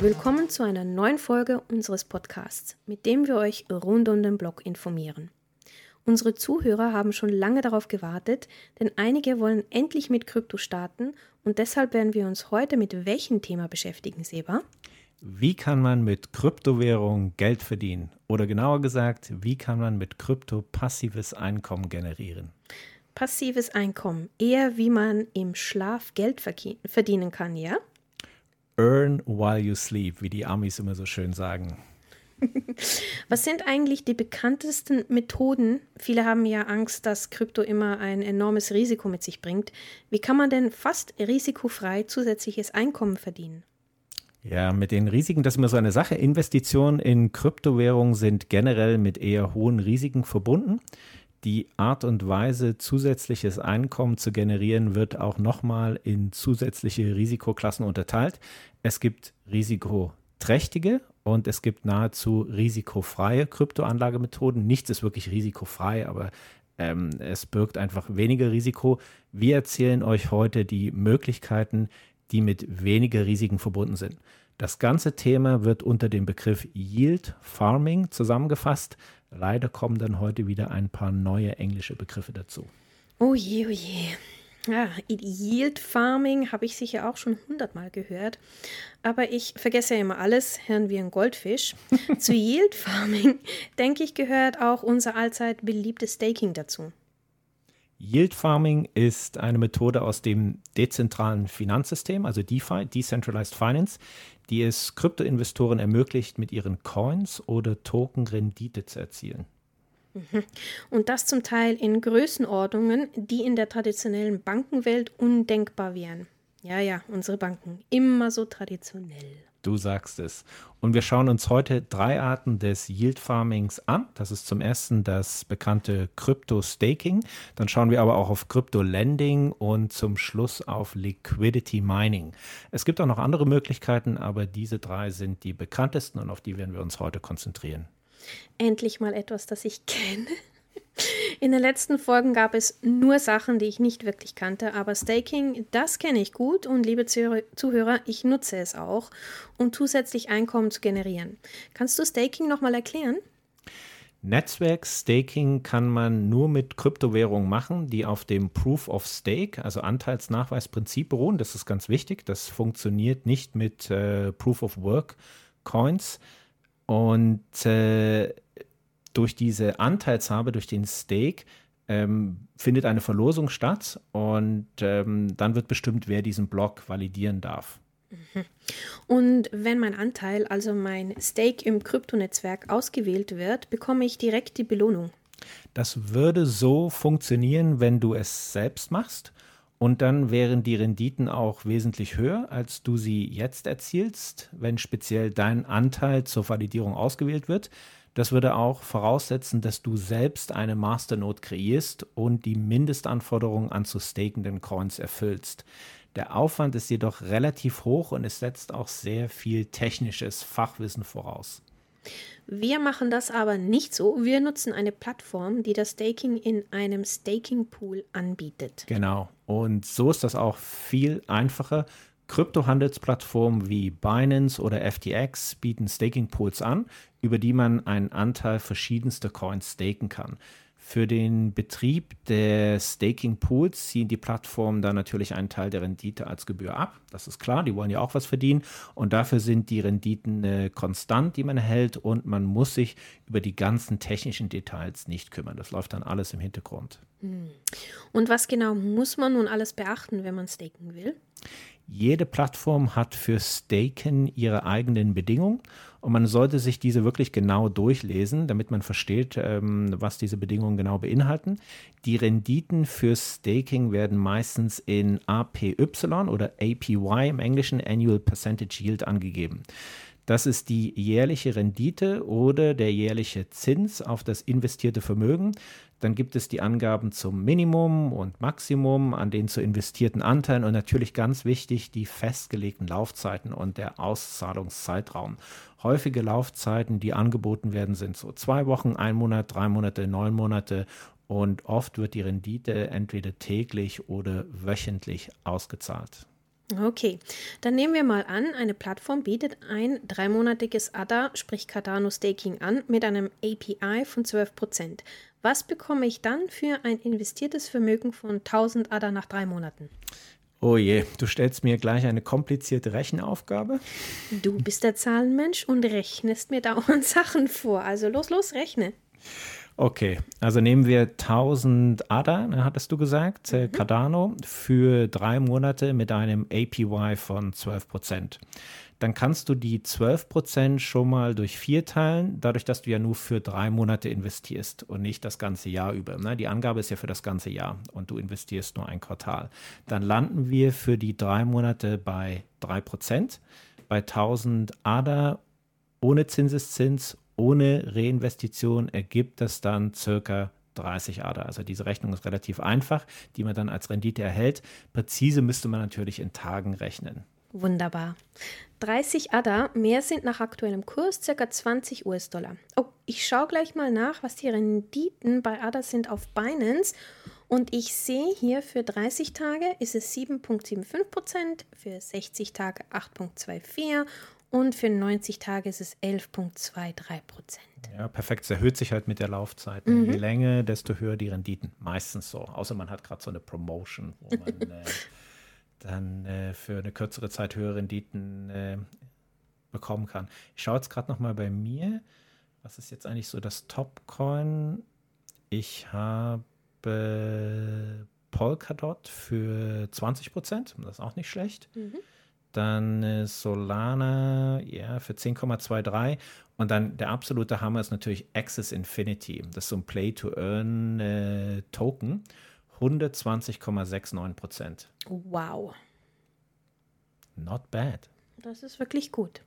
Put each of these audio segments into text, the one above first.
Willkommen zu einer neuen Folge unseres Podcasts, mit dem wir euch rund um den Blog informieren. Unsere Zuhörer haben schon lange darauf gewartet, denn einige wollen endlich mit Krypto starten und deshalb werden wir uns heute mit welchem Thema beschäftigen, Seba? Wie kann man mit Kryptowährung Geld verdienen? Oder genauer gesagt, wie kann man mit Krypto passives Einkommen generieren? Passives Einkommen, eher wie man im Schlaf Geld verdienen kann, ja? Earn while you sleep, wie die Amis immer so schön sagen. Was sind eigentlich die bekanntesten Methoden? Viele haben ja Angst, dass Krypto immer ein enormes Risiko mit sich bringt. Wie kann man denn fast risikofrei zusätzliches Einkommen verdienen? Ja, mit den Risiken, das ist immer so eine Sache. Investitionen in Kryptowährungen sind generell mit eher hohen Risiken verbunden. Die Art und Weise, zusätzliches Einkommen zu generieren, wird auch nochmal in zusätzliche Risikoklassen unterteilt. Es gibt risikoträchtige und es gibt nahezu risikofreie Kryptoanlagemethoden. Nichts ist wirklich risikofrei, aber ähm, es birgt einfach weniger Risiko. Wir erzählen euch heute die Möglichkeiten, die mit weniger Risiken verbunden sind. Das ganze Thema wird unter dem Begriff Yield Farming zusammengefasst. Leider kommen dann heute wieder ein paar neue englische Begriffe dazu. Oh je, oh je. Ja, Yield Farming habe ich sicher auch schon hundertmal gehört. Aber ich vergesse ja immer alles, Hirn wie ein Goldfisch. Zu Yield Farming, denke ich, gehört auch unser allzeit beliebtes Staking dazu. Yield Farming ist eine Methode aus dem dezentralen Finanzsystem, also DeFi, Decentralized Finance, die es Kryptoinvestoren ermöglicht, mit ihren Coins oder Token Rendite zu erzielen. Mhm. Und das zum Teil in Größenordnungen, die in der traditionellen Bankenwelt undenkbar wären. Ja, ja, unsere Banken, immer so traditionell. Du sagst es. Und wir schauen uns heute drei Arten des Yield Farmings an. Das ist zum ersten das bekannte Crypto Staking. Dann schauen wir aber auch auf Crypto Lending und zum Schluss auf Liquidity Mining. Es gibt auch noch andere Möglichkeiten, aber diese drei sind die bekanntesten und auf die werden wir uns heute konzentrieren. Endlich mal etwas, das ich kenne. In den letzten Folgen gab es nur Sachen, die ich nicht wirklich kannte, aber Staking, das kenne ich gut und liebe Zuhörer, ich nutze es auch, um zusätzlich Einkommen zu generieren. Kannst du Staking nochmal erklären? Netzwerk-Staking kann man nur mit Kryptowährungen machen, die auf dem Proof of Stake, also Anteilsnachweisprinzip beruhen. Das ist ganz wichtig. Das funktioniert nicht mit äh, Proof of Work Coins. Und äh, durch diese Anteilshabe, durch den Stake, ähm, findet eine Verlosung statt und ähm, dann wird bestimmt, wer diesen Block validieren darf. Mhm. Und wenn mein Anteil, also mein Stake im Kryptonetzwerk ausgewählt wird, bekomme ich direkt die Belohnung. Das würde so funktionieren, wenn du es selbst machst. Und dann wären die Renditen auch wesentlich höher, als du sie jetzt erzielst, wenn speziell dein Anteil zur Validierung ausgewählt wird. Das würde auch voraussetzen, dass du selbst eine Masternode kreierst und die Mindestanforderungen an zu stakenden Coins erfüllst. Der Aufwand ist jedoch relativ hoch und es setzt auch sehr viel technisches Fachwissen voraus. Wir machen das aber nicht so. Wir nutzen eine Plattform, die das Staking in einem Staking Pool anbietet. Genau. Und so ist das auch viel einfacher. Kryptohandelsplattformen wie Binance oder FTX bieten Staking Pools an, über die man einen Anteil verschiedenster Coins staken kann. Für den Betrieb der Staking Pools ziehen die Plattformen dann natürlich einen Teil der Rendite als Gebühr ab. Das ist klar, die wollen ja auch was verdienen. Und dafür sind die Renditen äh, konstant, die man erhält. Und man muss sich über die ganzen technischen Details nicht kümmern. Das läuft dann alles im Hintergrund. Hm. Und was genau muss man nun alles beachten, wenn man staken will? Jede Plattform hat für Staken ihre eigenen Bedingungen und man sollte sich diese wirklich genau durchlesen, damit man versteht, ähm, was diese Bedingungen genau beinhalten. Die Renditen für Staking werden meistens in APY oder APY im Englischen Annual Percentage Yield angegeben. Das ist die jährliche Rendite oder der jährliche Zins auf das investierte Vermögen. Dann gibt es die Angaben zum Minimum und Maximum an den zu investierten Anteilen und natürlich ganz wichtig die festgelegten Laufzeiten und der Auszahlungszeitraum. Häufige Laufzeiten, die angeboten werden, sind so zwei Wochen, ein Monat, drei Monate, neun Monate und oft wird die Rendite entweder täglich oder wöchentlich ausgezahlt. Okay, dann nehmen wir mal an, eine Plattform bietet ein dreimonatiges ADA, sprich Cardano Staking an, mit einem API von 12%. Was bekomme ich dann für ein investiertes Vermögen von 1000 ADA nach drei Monaten? Oh je, du stellst mir gleich eine komplizierte Rechenaufgabe. Du bist der Zahlenmensch und rechnest mir dauernd Sachen vor. Also los, los, rechne. Okay, also nehmen wir 1000 ADA, ne, hattest du gesagt, äh, mhm. Cardano, für drei Monate mit einem APY von 12 Prozent. Dann kannst du die 12 Prozent schon mal durch vier teilen, dadurch, dass du ja nur für drei Monate investierst und nicht das ganze Jahr über. Ne? Die Angabe ist ja für das ganze Jahr und du investierst nur ein Quartal. Dann landen wir für die drei Monate bei 3 Prozent, bei 1000 ADA ohne Zinseszins ohne Reinvestition ergibt das dann circa 30 ADA. Also diese Rechnung ist relativ einfach, die man dann als Rendite erhält. Präzise müsste man natürlich in Tagen rechnen. Wunderbar. 30 ADA, mehr sind nach aktuellem Kurs ca. 20 US-Dollar. Oh, ich schaue gleich mal nach, was die Renditen bei ADA sind auf Binance. Und ich sehe hier für 30 Tage ist es 7,75%, für 60 Tage 8,24% und für 90 Tage ist es 11,23 Prozent. Ja, perfekt. Es erhöht sich halt mit der Laufzeit. Mhm. Je länger, desto höher die Renditen. Meistens so. Außer man hat gerade so eine Promotion, wo man äh, dann äh, für eine kürzere Zeit höhere Renditen äh, bekommen kann. Ich schaue jetzt gerade noch mal bei mir. Was ist jetzt eigentlich so das Top-Coin? Ich habe Polkadot für 20 Prozent. Das ist auch nicht schlecht. Mhm. Dann äh, Solana, ja, für 10,23. Und dann der absolute Hammer ist natürlich Access Infinity. Das ist so ein Play-to-Earn-Token. Äh, 120,69 Prozent. Wow. Not bad. Das ist wirklich gut.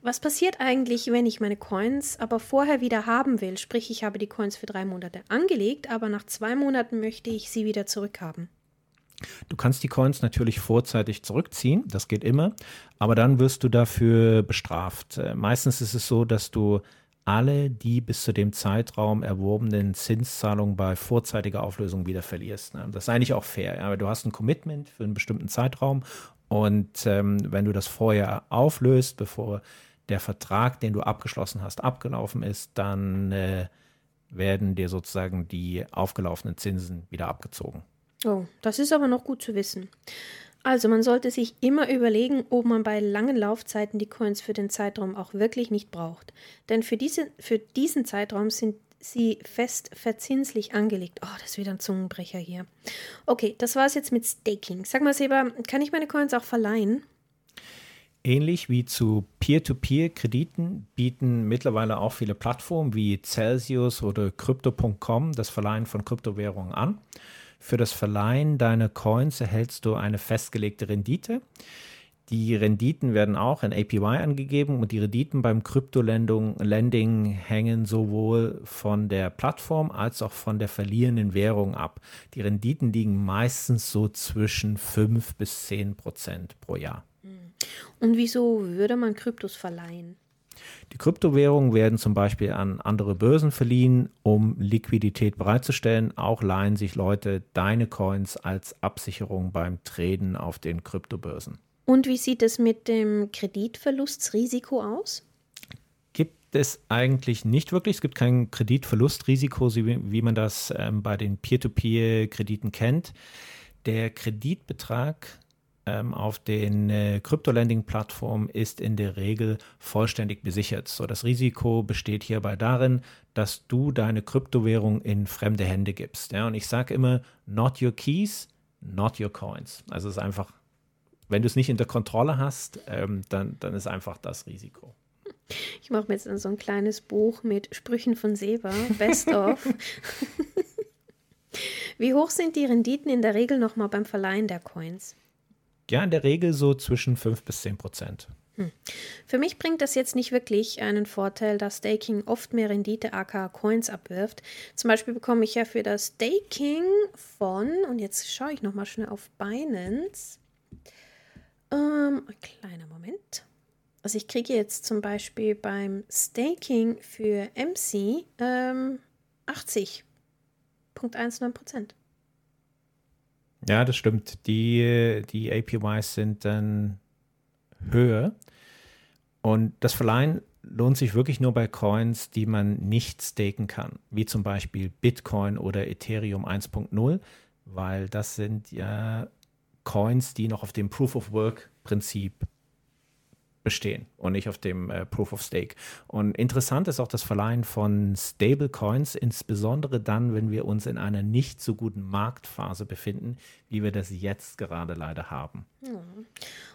Was passiert eigentlich, wenn ich meine Coins aber vorher wieder haben will? Sprich, ich habe die Coins für drei Monate angelegt, aber nach zwei Monaten möchte ich sie wieder zurückhaben. Du kannst die Coins natürlich vorzeitig zurückziehen, das geht immer, aber dann wirst du dafür bestraft. Äh, meistens ist es so, dass du alle die bis zu dem Zeitraum erworbenen Zinszahlungen bei vorzeitiger Auflösung wieder verlierst. Ne? Das ist eigentlich auch fair, aber du hast ein Commitment für einen bestimmten Zeitraum und ähm, wenn du das vorher auflöst, bevor der Vertrag, den du abgeschlossen hast, abgelaufen ist, dann äh, werden dir sozusagen die aufgelaufenen Zinsen wieder abgezogen. Oh, das ist aber noch gut zu wissen. Also man sollte sich immer überlegen, ob man bei langen Laufzeiten die Coins für den Zeitraum auch wirklich nicht braucht. Denn für, diese, für diesen Zeitraum sind sie fest verzinslich angelegt. Oh, das ist wieder ein Zungenbrecher hier. Okay, das war es jetzt mit Staking. Sag mal, Seba, kann ich meine Coins auch verleihen? Ähnlich wie zu Peer-to-Peer-Krediten bieten mittlerweile auch viele Plattformen wie Celsius oder Crypto.com das Verleihen von Kryptowährungen an. Für das Verleihen deiner Coins erhältst du eine festgelegte Rendite. Die Renditen werden auch in APY angegeben und die Renditen beim Krypto-Lending hängen sowohl von der Plattform als auch von der verlierenden Währung ab. Die Renditen liegen meistens so zwischen 5 bis 10 Prozent pro Jahr. Und wieso würde man Kryptos verleihen? Die Kryptowährungen werden zum Beispiel an andere Börsen verliehen, um Liquidität bereitzustellen. Auch leihen sich Leute deine Coins als Absicherung beim Traden auf den Kryptobörsen. Und wie sieht es mit dem Kreditverlustrisiko aus? Gibt es eigentlich nicht wirklich. Es gibt kein Kreditverlustrisiko, wie man das ähm, bei den Peer-to-Peer-Krediten kennt. Der Kreditbetrag ähm, auf den äh, Crypto-Lending-Plattformen ist in der Regel vollständig besichert. So, das Risiko besteht hierbei darin, dass du deine Kryptowährung in fremde Hände gibst. Ja? Und ich sage immer, not your keys, not your coins. Also es ist einfach, wenn du es nicht in der Kontrolle hast, ähm, dann, dann ist einfach das Risiko. Ich mache mir jetzt so ein kleines Buch mit Sprüchen von Seba, Best of. Wie hoch sind die Renditen in der Regel nochmal beim Verleihen der Coins? Ja, in der Regel so zwischen 5 bis 10 Prozent. Hm. Für mich bringt das jetzt nicht wirklich einen Vorteil, da Staking oft mehr Rendite aka Coins abwirft. Zum Beispiel bekomme ich ja für das Staking von, und jetzt schaue ich nochmal schnell auf Binance. Ähm, ein kleiner Moment. Also ich kriege jetzt zum Beispiel beim Staking für MC ähm, 80,19 Prozent. Ja, das stimmt. Die, die APYs sind dann höher. Und das Verleihen lohnt sich wirklich nur bei Coins, die man nicht staken kann, wie zum Beispiel Bitcoin oder Ethereum 1.0, weil das sind ja Coins, die noch auf dem Proof of Work Prinzip bestehen und nicht auf dem äh, Proof of Stake. Und interessant ist auch das Verleihen von Stablecoins, insbesondere dann, wenn wir uns in einer nicht so guten Marktphase befinden, wie wir das jetzt gerade leider haben.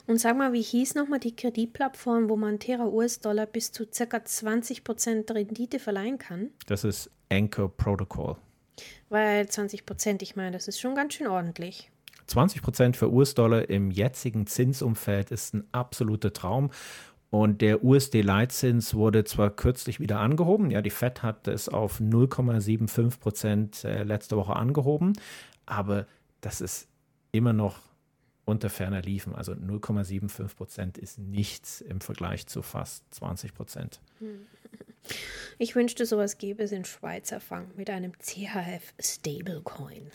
Und sag mal, wie hieß nochmal die Kreditplattform, wo man Terra US-Dollar bis zu ca. 20% Rendite verleihen kann? Das ist Anchor Protocol. Weil 20%, ich meine, das ist schon ganz schön ordentlich. 20 Prozent für US-Dollar im jetzigen Zinsumfeld ist ein absoluter Traum. Und der USD-Leitzins wurde zwar kürzlich wieder angehoben, ja, die Fed hat es auf 0,75 Prozent äh, letzte Woche angehoben, aber das ist immer noch unter ferner Liefen. Also 0,75 Prozent ist nichts im Vergleich zu fast 20 Prozent. Ich wünschte, sowas gäbe es in Schweizer Fang mit einem CHF Stablecoin.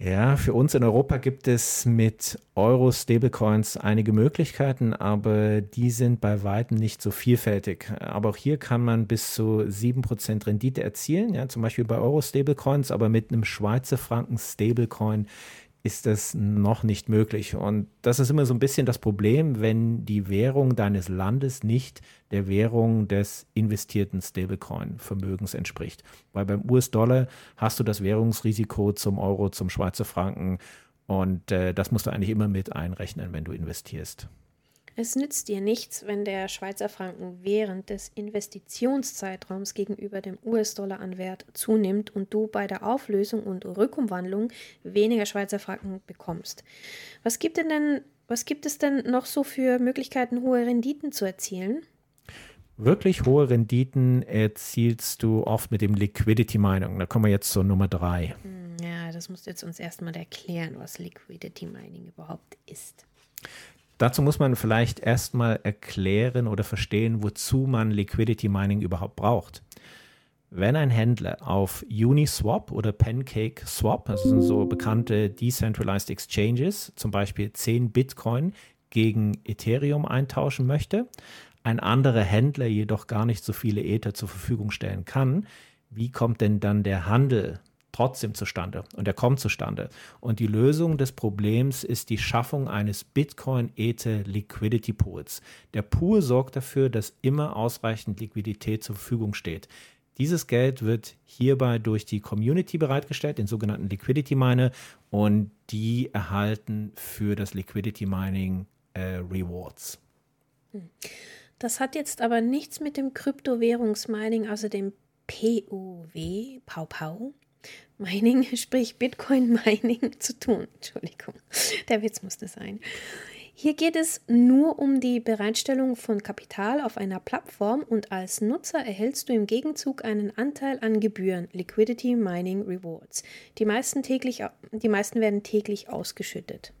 Ja, für uns in Europa gibt es mit Euro-Stablecoins einige Möglichkeiten, aber die sind bei weitem nicht so vielfältig. Aber auch hier kann man bis zu 7% Rendite erzielen, ja, zum Beispiel bei Euro-Stablecoins, aber mit einem Schweizer Franken-Stablecoin ist das noch nicht möglich. Und das ist immer so ein bisschen das Problem, wenn die Währung deines Landes nicht der Währung des investierten Stablecoin-Vermögens entspricht. Weil beim US-Dollar hast du das Währungsrisiko zum Euro, zum Schweizer Franken und äh, das musst du eigentlich immer mit einrechnen, wenn du investierst. Es nützt dir nichts, wenn der Schweizer Franken während des Investitionszeitraums gegenüber dem US-Dollar an Wert zunimmt und du bei der Auflösung und Rückumwandlung weniger Schweizer Franken bekommst. Was gibt, denn, was gibt es denn noch so für Möglichkeiten, hohe Renditen zu erzielen? Wirklich hohe Renditen erzielst du oft mit dem Liquidity Mining. Da kommen wir jetzt zur Nummer drei. Hm, ja, das musst du jetzt uns erstmal erklären, was Liquidity Mining überhaupt ist. Dazu muss man vielleicht erstmal erklären oder verstehen, wozu man Liquidity Mining überhaupt braucht. Wenn ein Händler auf Uniswap oder Pancake Swap, das sind so bekannte Decentralized Exchanges, zum Beispiel 10 Bitcoin gegen Ethereum eintauschen möchte, ein anderer Händler jedoch gar nicht so viele Ether zur Verfügung stellen kann, wie kommt denn dann der Handel trotzdem zustande und er kommt zustande. Und die Lösung des Problems ist die Schaffung eines Bitcoin Ether Liquidity Pools. Der Pool sorgt dafür, dass immer ausreichend Liquidität zur Verfügung steht. Dieses Geld wird hierbei durch die Community bereitgestellt, den sogenannten Liquidity Miner, und die erhalten für das Liquidity Mining äh, Rewards. Das hat jetzt aber nichts mit dem Kryptowährungsmining, also dem POW, Pau Pau, Mining, sprich Bitcoin Mining zu tun. Entschuldigung, der Witz musste sein. Hier geht es nur um die Bereitstellung von Kapital auf einer Plattform und als Nutzer erhältst du im Gegenzug einen Anteil an Gebühren, Liquidity Mining Rewards. Die meisten, täglich, die meisten werden täglich ausgeschüttet.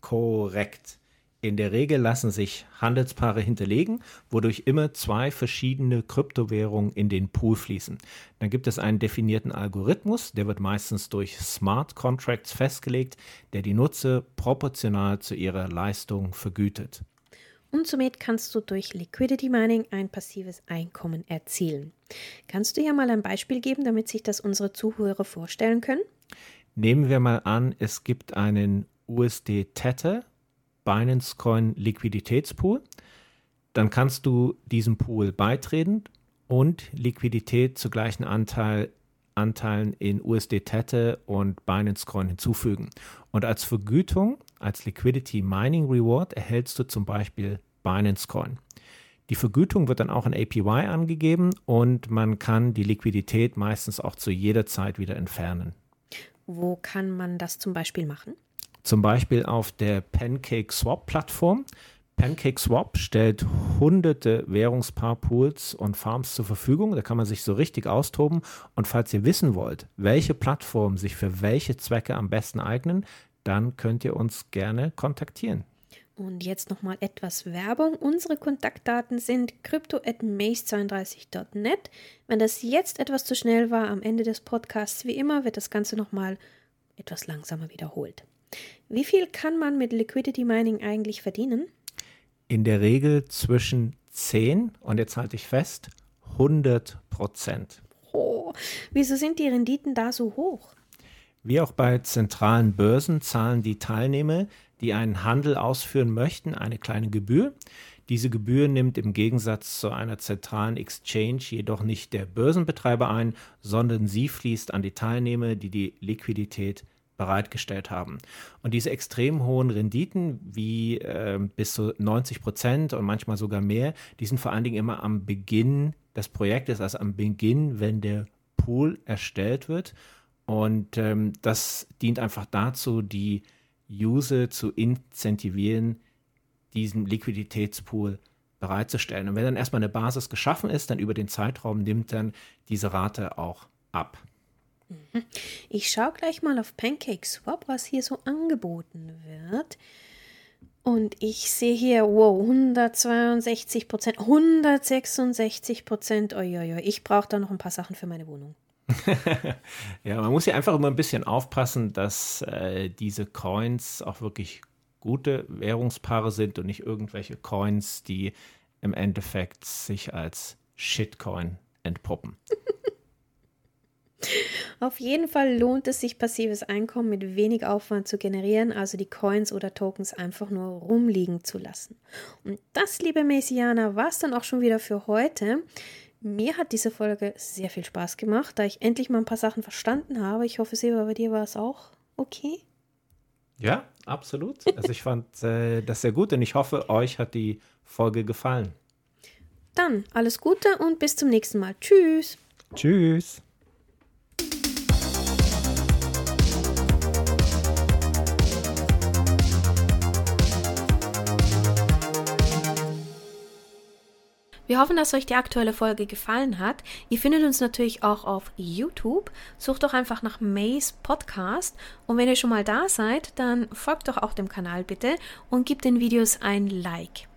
Korrekt. In der Regel lassen sich Handelspaare hinterlegen, wodurch immer zwei verschiedene Kryptowährungen in den Pool fließen. Dann gibt es einen definierten Algorithmus, der wird meistens durch Smart Contracts festgelegt, der die Nutzer proportional zu ihrer Leistung vergütet. Und somit kannst du durch Liquidity Mining ein passives Einkommen erzielen. Kannst du hier mal ein Beispiel geben, damit sich das unsere Zuhörer vorstellen können? Nehmen wir mal an, es gibt einen USD Tether Binance Coin Liquiditätspool. Dann kannst du diesem Pool beitreten und Liquidität zu gleichen Anteil, Anteilen in USD Tether und Binance Coin hinzufügen. Und als Vergütung, als Liquidity Mining Reward erhältst du zum Beispiel Binance Coin. Die Vergütung wird dann auch in APY angegeben und man kann die Liquidität meistens auch zu jeder Zeit wieder entfernen. Wo kann man das zum Beispiel machen? Zum Beispiel auf der Pancake Swap Plattform. Pancake Swap stellt hunderte Währungspaarpools und Farms zur Verfügung. Da kann man sich so richtig austoben. Und falls ihr wissen wollt, welche Plattformen sich für welche Zwecke am besten eignen, dann könnt ihr uns gerne kontaktieren. Und jetzt nochmal etwas Werbung. Unsere Kontaktdaten sind crypto.maze32.net. Wenn das jetzt etwas zu schnell war am Ende des Podcasts, wie immer, wird das Ganze nochmal etwas langsamer wiederholt. Wie viel kann man mit Liquidity Mining eigentlich verdienen? In der Regel zwischen 10 und jetzt halte ich fest, 100 Prozent. Oh, wieso sind die Renditen da so hoch? Wie auch bei zentralen Börsen zahlen die Teilnehmer, die einen Handel ausführen möchten, eine kleine Gebühr. Diese Gebühr nimmt im Gegensatz zu einer zentralen Exchange jedoch nicht der Börsenbetreiber ein, sondern sie fließt an die Teilnehmer, die die Liquidität bereitgestellt haben. Und diese extrem hohen Renditen, wie äh, bis zu 90 Prozent und manchmal sogar mehr, die sind vor allen Dingen immer am Beginn des Projektes, also am Beginn, wenn der Pool erstellt wird. Und ähm, das dient einfach dazu, die User zu incentivieren, diesen Liquiditätspool bereitzustellen. Und wenn dann erstmal eine Basis geschaffen ist, dann über den Zeitraum nimmt dann diese Rate auch ab. Mhm. Ich schaue gleich mal auf PancakeSwap, was hier so angeboten wird. Und ich sehe hier, wow, 162 Prozent, 166 Prozent. Ich brauche da noch ein paar Sachen für meine Wohnung. ja, man muss ja einfach immer ein bisschen aufpassen, dass äh, diese Coins auch wirklich gute Währungspaare sind und nicht irgendwelche Coins, die im Endeffekt sich als Shitcoin entpuppen. Auf jeden Fall lohnt es sich, passives Einkommen mit wenig Aufwand zu generieren, also die Coins oder Tokens einfach nur rumliegen zu lassen. Und das, liebe Messianer, war es dann auch schon wieder für heute. Mir hat diese Folge sehr viel Spaß gemacht, da ich endlich mal ein paar Sachen verstanden habe. Ich hoffe, Seba, bei dir war es auch okay. Ja, absolut. Also ich fand äh, das sehr gut und ich hoffe, euch hat die Folge gefallen. Dann alles Gute und bis zum nächsten Mal. Tschüss. Tschüss. Wir hoffen, dass euch die aktuelle Folge gefallen hat. Ihr findet uns natürlich auch auf YouTube. Sucht doch einfach nach Mays Podcast. Und wenn ihr schon mal da seid, dann folgt doch auch dem Kanal bitte und gebt den Videos ein Like.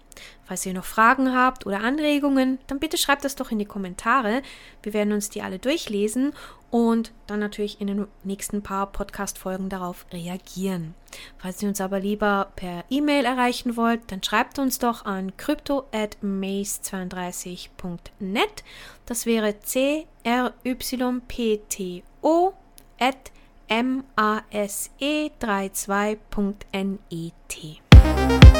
Falls ihr noch Fragen habt oder Anregungen, dann bitte schreibt das doch in die Kommentare. Wir werden uns die alle durchlesen und dann natürlich in den nächsten paar Podcast-Folgen darauf reagieren. Falls ihr uns aber lieber per E-Mail erreichen wollt, dann schreibt uns doch an crypto@mace32.net. Das wäre c r y p t o at mase32.net.